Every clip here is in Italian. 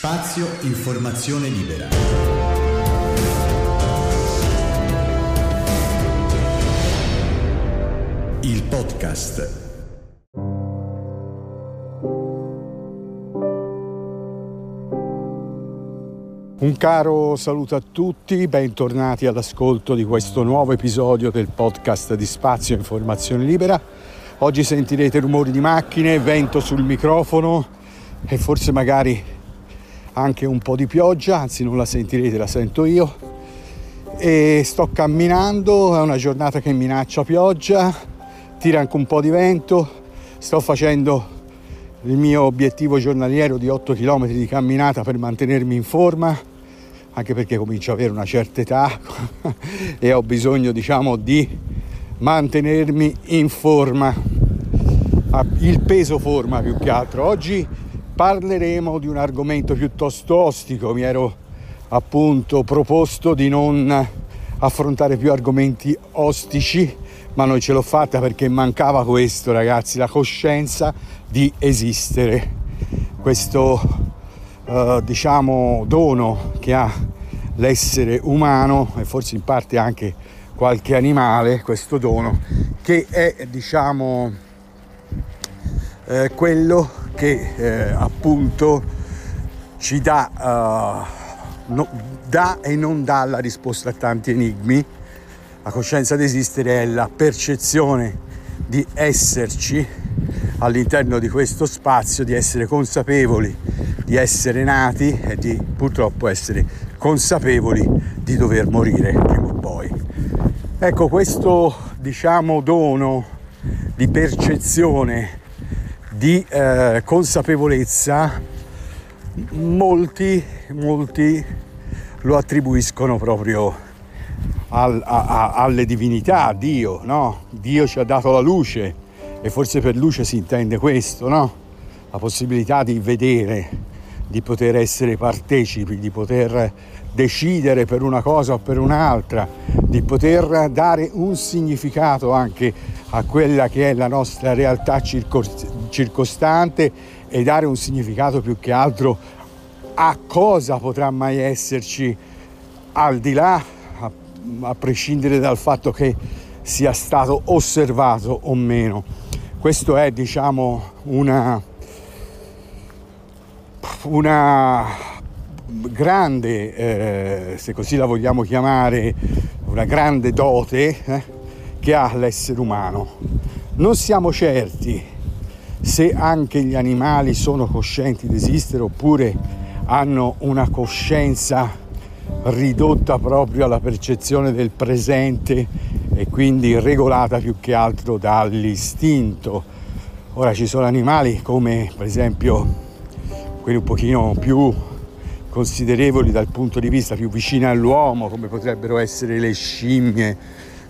Spazio Informazione Libera. Il podcast. Un caro saluto a tutti, bentornati all'ascolto di questo nuovo episodio del podcast di Spazio Informazione Libera. Oggi sentirete rumori di macchine, vento sul microfono e forse magari anche un po' di pioggia, anzi non la sentirete, la sento io. E sto camminando, è una giornata che minaccia pioggia, tira anche un po' di vento, sto facendo il mio obiettivo giornaliero di 8 km di camminata per mantenermi in forma, anche perché comincio ad avere una certa età e ho bisogno diciamo di mantenermi in forma, il peso forma più che altro. Oggi parleremo di un argomento piuttosto ostico. Mi ero appunto proposto di non affrontare più argomenti ostici, ma non ce l'ho fatta perché mancava questo, ragazzi, la coscienza di esistere. Questo eh, diciamo dono che ha l'essere umano e forse in parte anche qualche animale, questo dono che è diciamo eh, quello che eh, appunto ci dà, uh, no, dà e non dà la risposta a tanti enigmi. La coscienza di esistere è la percezione di esserci all'interno di questo spazio, di essere consapevoli di essere nati e di purtroppo essere consapevoli di dover morire prima o poi. Ecco, questo diciamo dono di percezione di eh, consapevolezza molti, molti lo attribuiscono proprio al, a, a, alle divinità, a Dio, no? Dio ci ha dato la luce e forse per luce si intende questo, no? La possibilità di vedere, di poter essere partecipi, di poter decidere per una cosa o per un'altra, di poter dare un significato anche a quella che è la nostra realtà circostante e dare un significato più che altro a cosa potrà mai esserci al di là, a, a prescindere dal fatto che sia stato osservato o meno. Questo è diciamo una, una grande, eh, se così la vogliamo chiamare, una grande dote eh, che ha l'essere umano. Non siamo certi se anche gli animali sono coscienti di esistere oppure hanno una coscienza ridotta proprio alla percezione del presente e quindi regolata più che altro dall'istinto. Ora ci sono animali come per esempio quelli un pochino più considerevoli dal punto di vista più vicino all'uomo, come potrebbero essere le scimmie,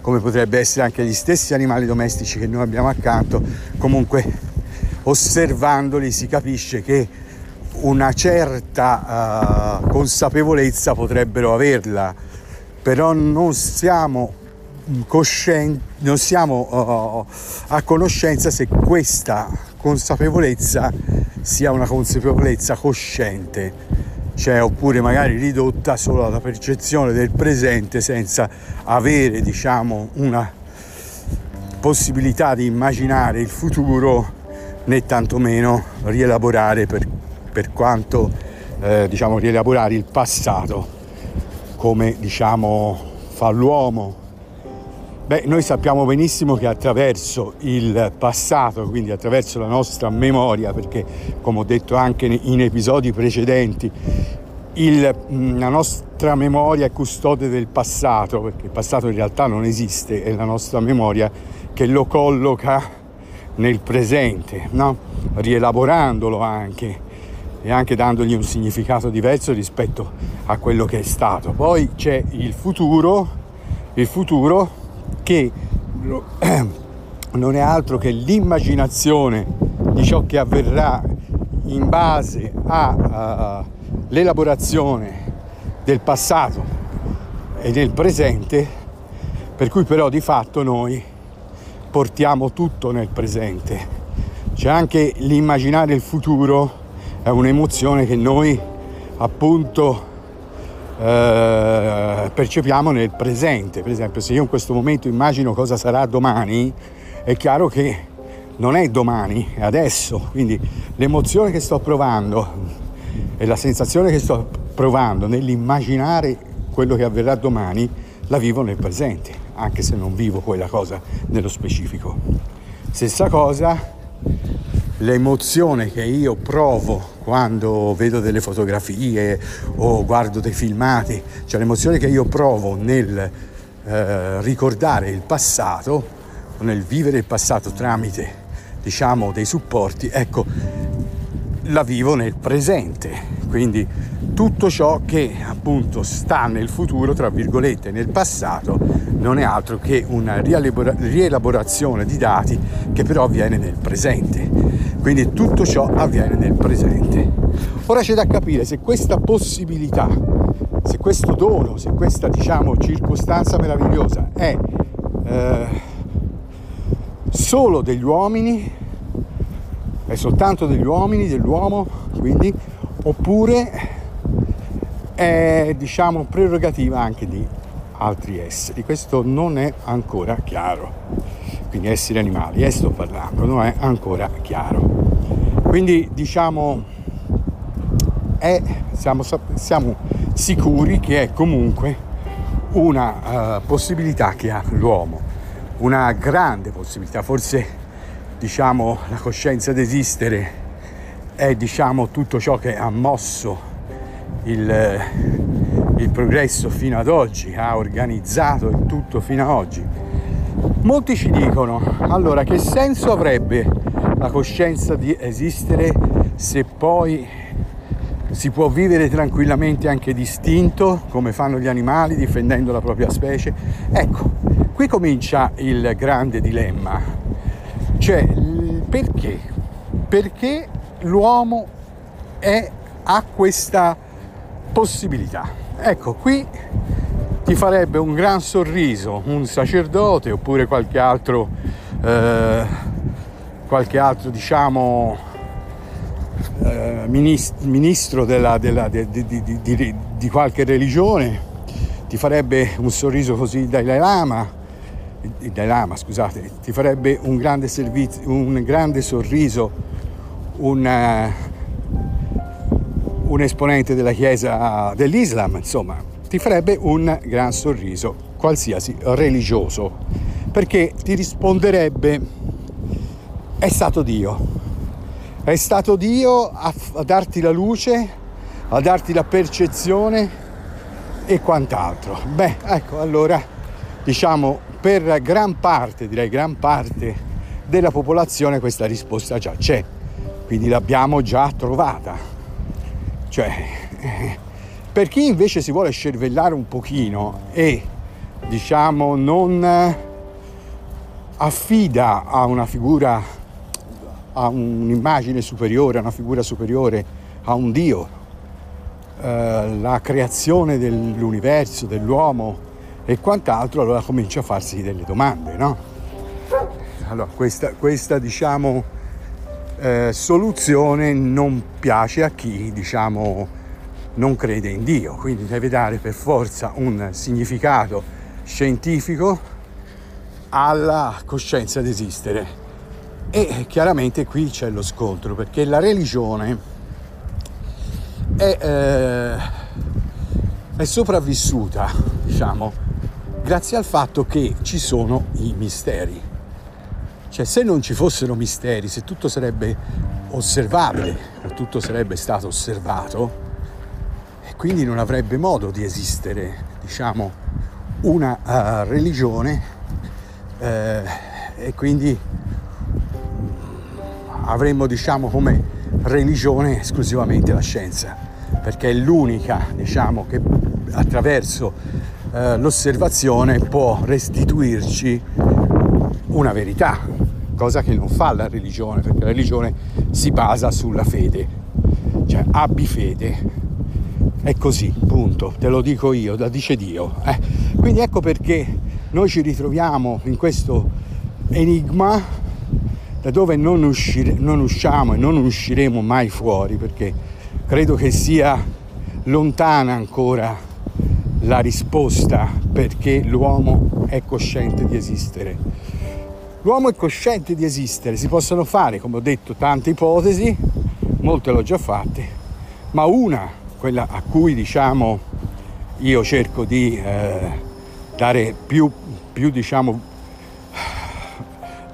come potrebbe essere anche gli stessi animali domestici che noi abbiamo accanto, comunque osservandoli si capisce che una certa uh, consapevolezza potrebbero averla, però non siamo coscienti, non siamo uh, a conoscenza se questa consapevolezza sia una consapevolezza cosciente cioè oppure magari ridotta solo alla percezione del presente senza avere diciamo una possibilità di immaginare il futuro né tantomeno rielaborare per, per quanto eh, diciamo rielaborare il passato come diciamo fa l'uomo. Beh, noi sappiamo benissimo che attraverso il passato, quindi attraverso la nostra memoria, perché come ho detto anche in episodi precedenti, il, la nostra memoria è custode del passato, perché il passato in realtà non esiste, è la nostra memoria che lo colloca nel presente, no? rielaborandolo anche e anche dandogli un significato diverso rispetto a quello che è stato. Poi c'è il futuro, il futuro che non è altro che l'immaginazione di ciò che avverrà in base all'elaborazione del passato e del presente, per cui però di fatto noi portiamo tutto nel presente. C'è anche l'immaginare il futuro, è un'emozione che noi appunto eh, percepiamo nel presente. Per esempio, se io in questo momento immagino cosa sarà domani, è chiaro che non è domani, è adesso. Quindi l'emozione che sto provando e la sensazione che sto provando nell'immaginare quello che avverrà domani la vivo nel presente, anche se non vivo quella cosa nello specifico. Stessa cosa, l'emozione che io provo quando vedo delle fotografie o guardo dei filmati, cioè l'emozione che io provo nel eh, ricordare il passato nel vivere il passato tramite diciamo dei supporti, ecco, la vivo nel presente. Quindi tutto ciò che appunto sta nel futuro, tra virgolette, nel passato, non è altro che una rielaborazione di dati che però avviene nel presente. Quindi tutto ciò avviene nel presente. Ora c'è da capire se questa possibilità, se questo dono, se questa diciamo circostanza meravigliosa è eh, solo degli uomini, è soltanto degli uomini, dell'uomo, quindi, oppure è diciamo prerogativa anche di altri esseri. Questo non è ancora chiaro. Quindi esseri animali, e sto parlando, non è ancora chiaro. Quindi diciamo è, siamo, siamo sicuri che è comunque una uh, possibilità che ha l'uomo, una grande possibilità, forse diciamo la coscienza d'esistere è diciamo tutto ciò che ha mosso il, il progresso fino ad oggi, ha organizzato il tutto fino ad oggi. Molti ci dicono, allora che senso avrebbe la coscienza di esistere se poi si può vivere tranquillamente anche distinto, come fanno gli animali, difendendo la propria specie? Ecco, qui comincia il grande dilemma, cioè perché? Perché l'uomo è, ha questa possibilità. Ecco, qui ti farebbe un gran sorriso un sacerdote oppure qualche altro, eh, qualche altro diciamo, eh, ministro della, della, di, di, di, di, qualche religione, ti farebbe un sorriso così il Dalai Lama, il Lama scusate, ti farebbe un grande, servizio, un grande sorriso un, un esponente della Chiesa dell'Islam, insomma, ti farebbe un gran sorriso, qualsiasi religioso, perché ti risponderebbe è stato Dio, è stato Dio a, a darti la luce, a darti la percezione e quant'altro. Beh, ecco, allora diciamo per gran parte, direi gran parte della popolazione questa risposta già c'è, quindi l'abbiamo già trovata cioè, per chi invece si vuole scervellare un pochino e diciamo non affida a una figura, a un'immagine superiore, a una figura superiore, a un Dio, eh, la creazione dell'universo, dell'uomo e quant'altro, allora comincia a farsi delle domande, no? Allora, questa, questa diciamo, eh, soluzione non piace a chi diciamo non crede in Dio, quindi deve dare per forza un significato scientifico alla coscienza di esistere. E chiaramente qui c'è lo scontro perché la religione è, eh, è sopravvissuta, diciamo, grazie al fatto che ci sono i misteri. Cioè se non ci fossero misteri, se tutto sarebbe osservabile, o tutto sarebbe stato osservato, e quindi non avrebbe modo di esistere, diciamo, una uh, religione eh, e quindi avremmo, diciamo, come religione esclusivamente la scienza, perché è l'unica, diciamo, che attraverso eh, l'osservazione può restituirci una verità, cosa che non fa la religione, perché la religione si basa sulla fede, cioè abbi fede. È così, punto, te lo dico io, la dice Dio. Eh. Quindi ecco perché noi ci ritroviamo in questo enigma da dove non, uscire, non usciamo e non usciremo mai fuori, perché credo che sia lontana ancora la risposta perché l'uomo è cosciente di esistere. L'uomo è cosciente di esistere, si possono fare, come ho detto, tante ipotesi, molte l'ho già fatte, ma una, quella a cui diciamo io cerco di eh, dare più, più diciamo,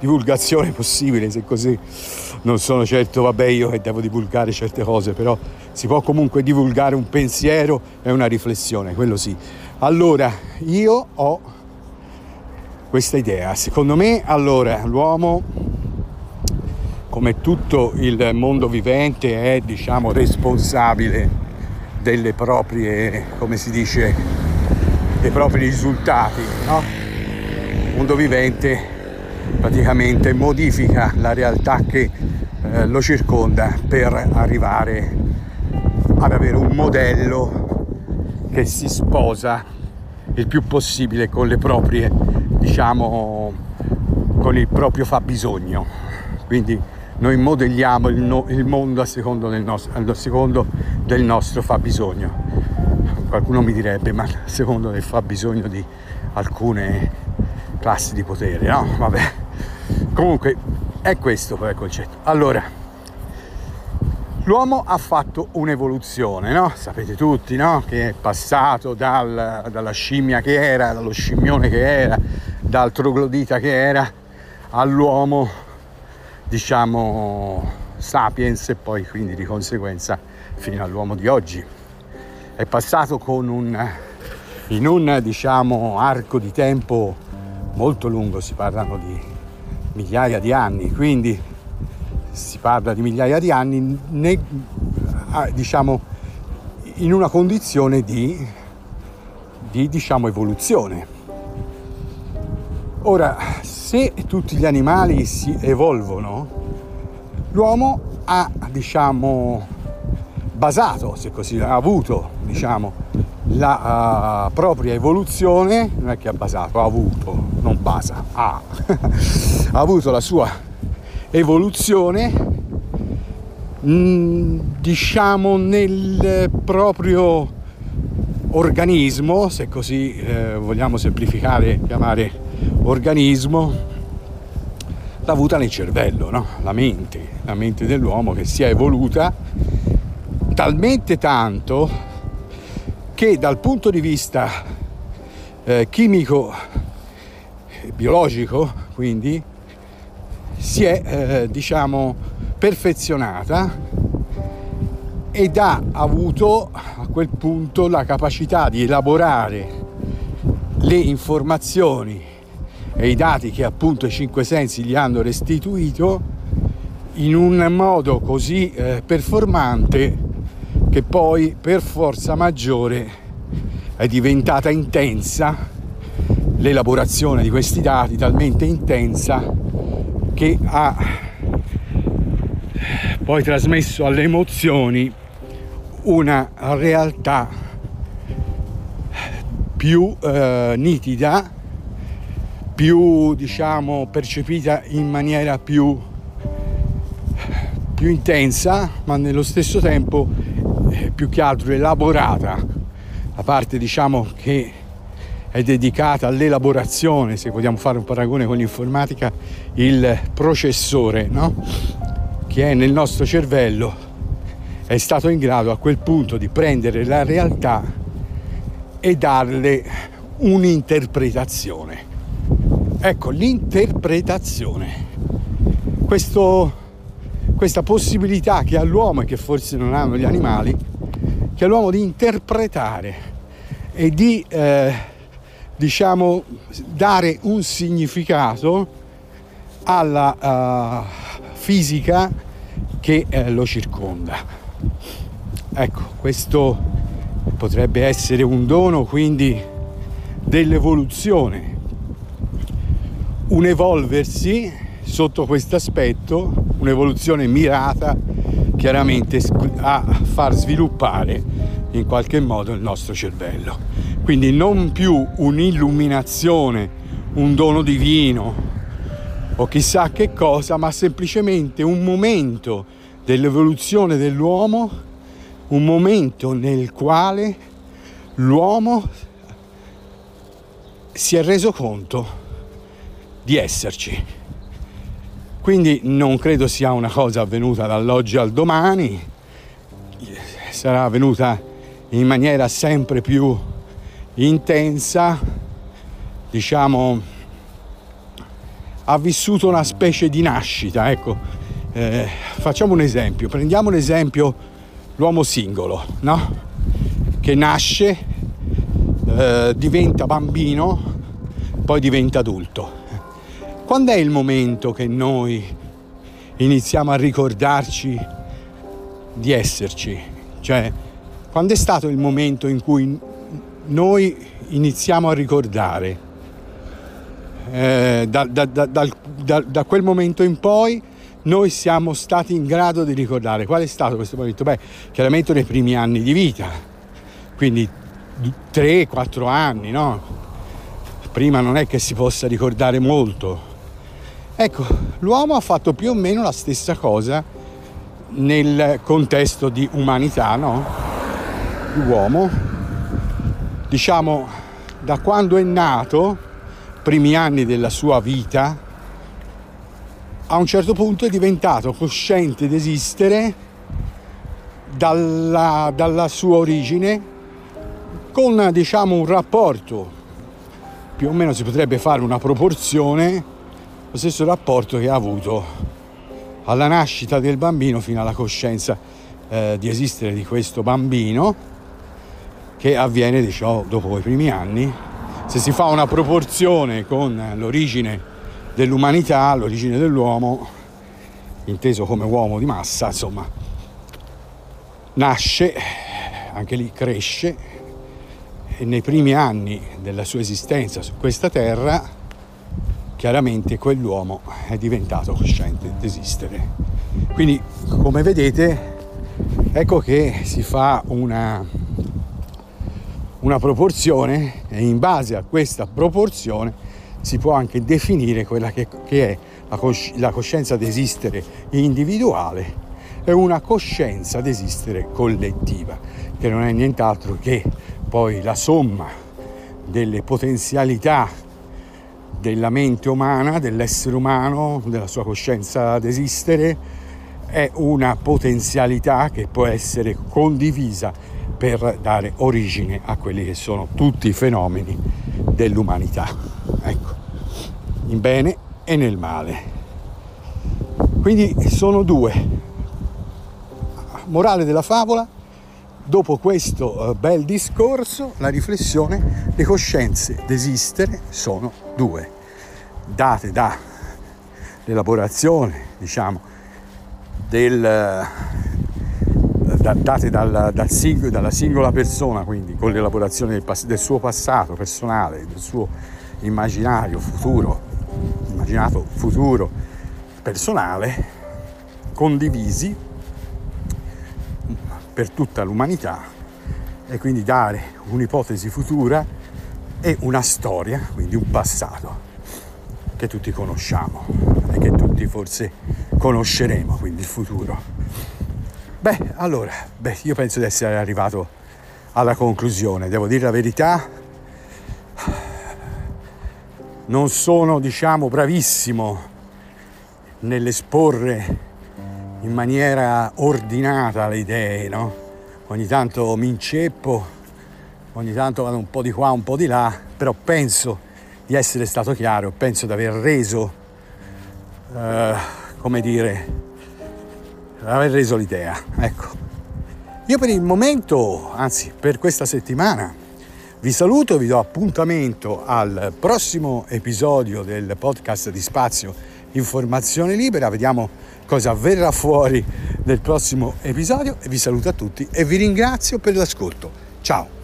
divulgazione possibile, se così non sono certo, vabbè, io che devo divulgare certe cose, però si può comunque divulgare un pensiero e una riflessione, quello sì. Allora, io ho questa idea. Secondo me, allora, l'uomo, come tutto il mondo vivente, è, diciamo, responsabile delle proprie, come si dice, dei propri risultati, no? Il mondo vivente praticamente modifica la realtà che eh, lo circonda per arrivare ad avere un modello che si sposa il più possibile con le proprie, diciamo, con il proprio fabbisogno. Quindi noi modelliamo il, no, il mondo a secondo, del nostro, a secondo del nostro fabbisogno. Qualcuno mi direbbe, ma secondo del fabbisogno di alcune classi di potere, no? Vabbè. Comunque è questo il concetto. Allora, l'uomo ha fatto un'evoluzione, no? Sapete tutti, no? Che è passato dal, dalla scimmia che era, dallo scimmione che era, dal troglodita che era, all'uomo, diciamo, sapiens e poi quindi di conseguenza fino all'uomo di oggi. È passato un, in un, diciamo, arco di tempo molto lungo, si parlano di migliaia di anni, quindi si parla di migliaia di anni, ne, diciamo, in una condizione di, di diciamo, evoluzione. Ora, se tutti gli animali si evolvono, l'uomo ha, diciamo, basato, se così ha avuto, diciamo, la uh, propria evoluzione, non è che ha basato, ha avuto, non basa, ha, ha avuto la sua evoluzione mm, diciamo nel proprio organismo, se così eh, vogliamo semplificare, chiamare organismo, l'ha avuta nel cervello, no? la mente, la mente dell'uomo che si è evoluta talmente tanto che dal punto di vista eh, chimico biologico quindi si è eh, diciamo perfezionata ed ha avuto a quel punto la capacità di elaborare le informazioni e i dati che appunto i cinque sensi gli hanno restituito in un modo così eh, performante che poi per forza maggiore è diventata intensa l'elaborazione di questi dati talmente intensa che ha poi trasmesso alle emozioni una realtà più eh, nitida, più diciamo percepita in maniera più, più intensa, ma nello stesso tempo eh, più che altro elaborata. La parte diciamo che è dedicata all'elaborazione, se vogliamo fare un paragone con l'informatica, il processore, no? che è nel nostro cervello, è stato in grado a quel punto di prendere la realtà e darle un'interpretazione. Ecco, l'interpretazione. Questo, questa possibilità che ha l'uomo e che forse non hanno gli animali, che ha l'uomo di interpretare e di eh, diciamo, dare un significato alla uh, fisica che uh, lo circonda. Ecco, questo potrebbe essere un dono quindi dell'evoluzione, un evolversi sotto questo aspetto, un'evoluzione mirata chiaramente a far sviluppare in qualche modo il nostro cervello. Quindi non più un'illuminazione, un dono divino o chissà che cosa, ma semplicemente un momento dell'evoluzione dell'uomo, un momento nel quale l'uomo si è reso conto di esserci. Quindi non credo sia una cosa avvenuta dall'oggi al domani, sarà avvenuta in maniera sempre più intensa, diciamo, ha vissuto una specie di nascita. Ecco, eh, facciamo un esempio, prendiamo l'esempio l'uomo singolo, no? Che nasce, eh, diventa bambino, poi diventa adulto. Quando è il momento che noi iniziamo a ricordarci di esserci? Cioè, quando è stato il momento in cui noi iniziamo a ricordare? Eh, da, da, da, da, quel momento in poi noi siamo stati in grado di ricordare. Qual è stato questo momento? Beh, chiaramente nei primi anni di vita, quindi 3-4 anni, no? Prima non è che si possa ricordare molto, Ecco, l'uomo ha fatto più o meno la stessa cosa nel contesto di umanità, no? L'uomo, diciamo, da quando è nato, primi anni della sua vita, a un certo punto è diventato cosciente di esistere dalla, dalla sua origine con, diciamo, un rapporto, più o meno si potrebbe fare una proporzione lo stesso rapporto che ha avuto alla nascita del bambino fino alla coscienza eh, di esistere di questo bambino che avviene diciamo, dopo i primi anni. Se si fa una proporzione con l'origine dell'umanità, l'origine dell'uomo, inteso come uomo di massa, insomma, nasce, anche lì cresce e nei primi anni della sua esistenza su questa terra chiaramente quell'uomo è diventato cosciente di esistere. Quindi, come vedete, ecco che si fa una, una proporzione e in base a questa proporzione si può anche definire quella che, che è la, cosci- la coscienza di esistere individuale e una coscienza di esistere collettiva, che non è nient'altro che poi la somma delle potenzialità della mente umana, dell'essere umano, della sua coscienza ad esistere, è una potenzialità che può essere condivisa per dare origine a quelli che sono tutti i fenomeni dell'umanità. Ecco, in bene e nel male. Quindi sono due. Morale della favola, dopo questo eh, bel discorso, la riflessione, le coscienze d'esistere sono due date dall'elaborazione, diciamo, del, da, date dal, dal sing, dalla singola persona, quindi con l'elaborazione del, del, suo passato personale, del suo immaginario futuro, immaginato futuro personale, condivisi per tutta l'umanità e quindi dare un'ipotesi futura e una storia, quindi un passato che tutti conosciamo e che tutti forse conosceremo, quindi il futuro. Beh, allora, beh, io penso di essere arrivato alla conclusione, devo dire la verità, non sono, diciamo, bravissimo nell'esporre in maniera ordinata le idee, no? Ogni tanto mi inceppo, ogni tanto vado un po' di qua, un po' di là, però penso di essere stato chiaro, penso di aver reso, eh, come dire, aver reso l'idea. Ecco. Io per il momento, anzi per questa settimana, vi saluto, vi do appuntamento al prossimo episodio del podcast di Spazio Informazione Libera, vediamo cosa verrà fuori nel prossimo episodio vi saluto a tutti e vi ringrazio per l'ascolto. Ciao!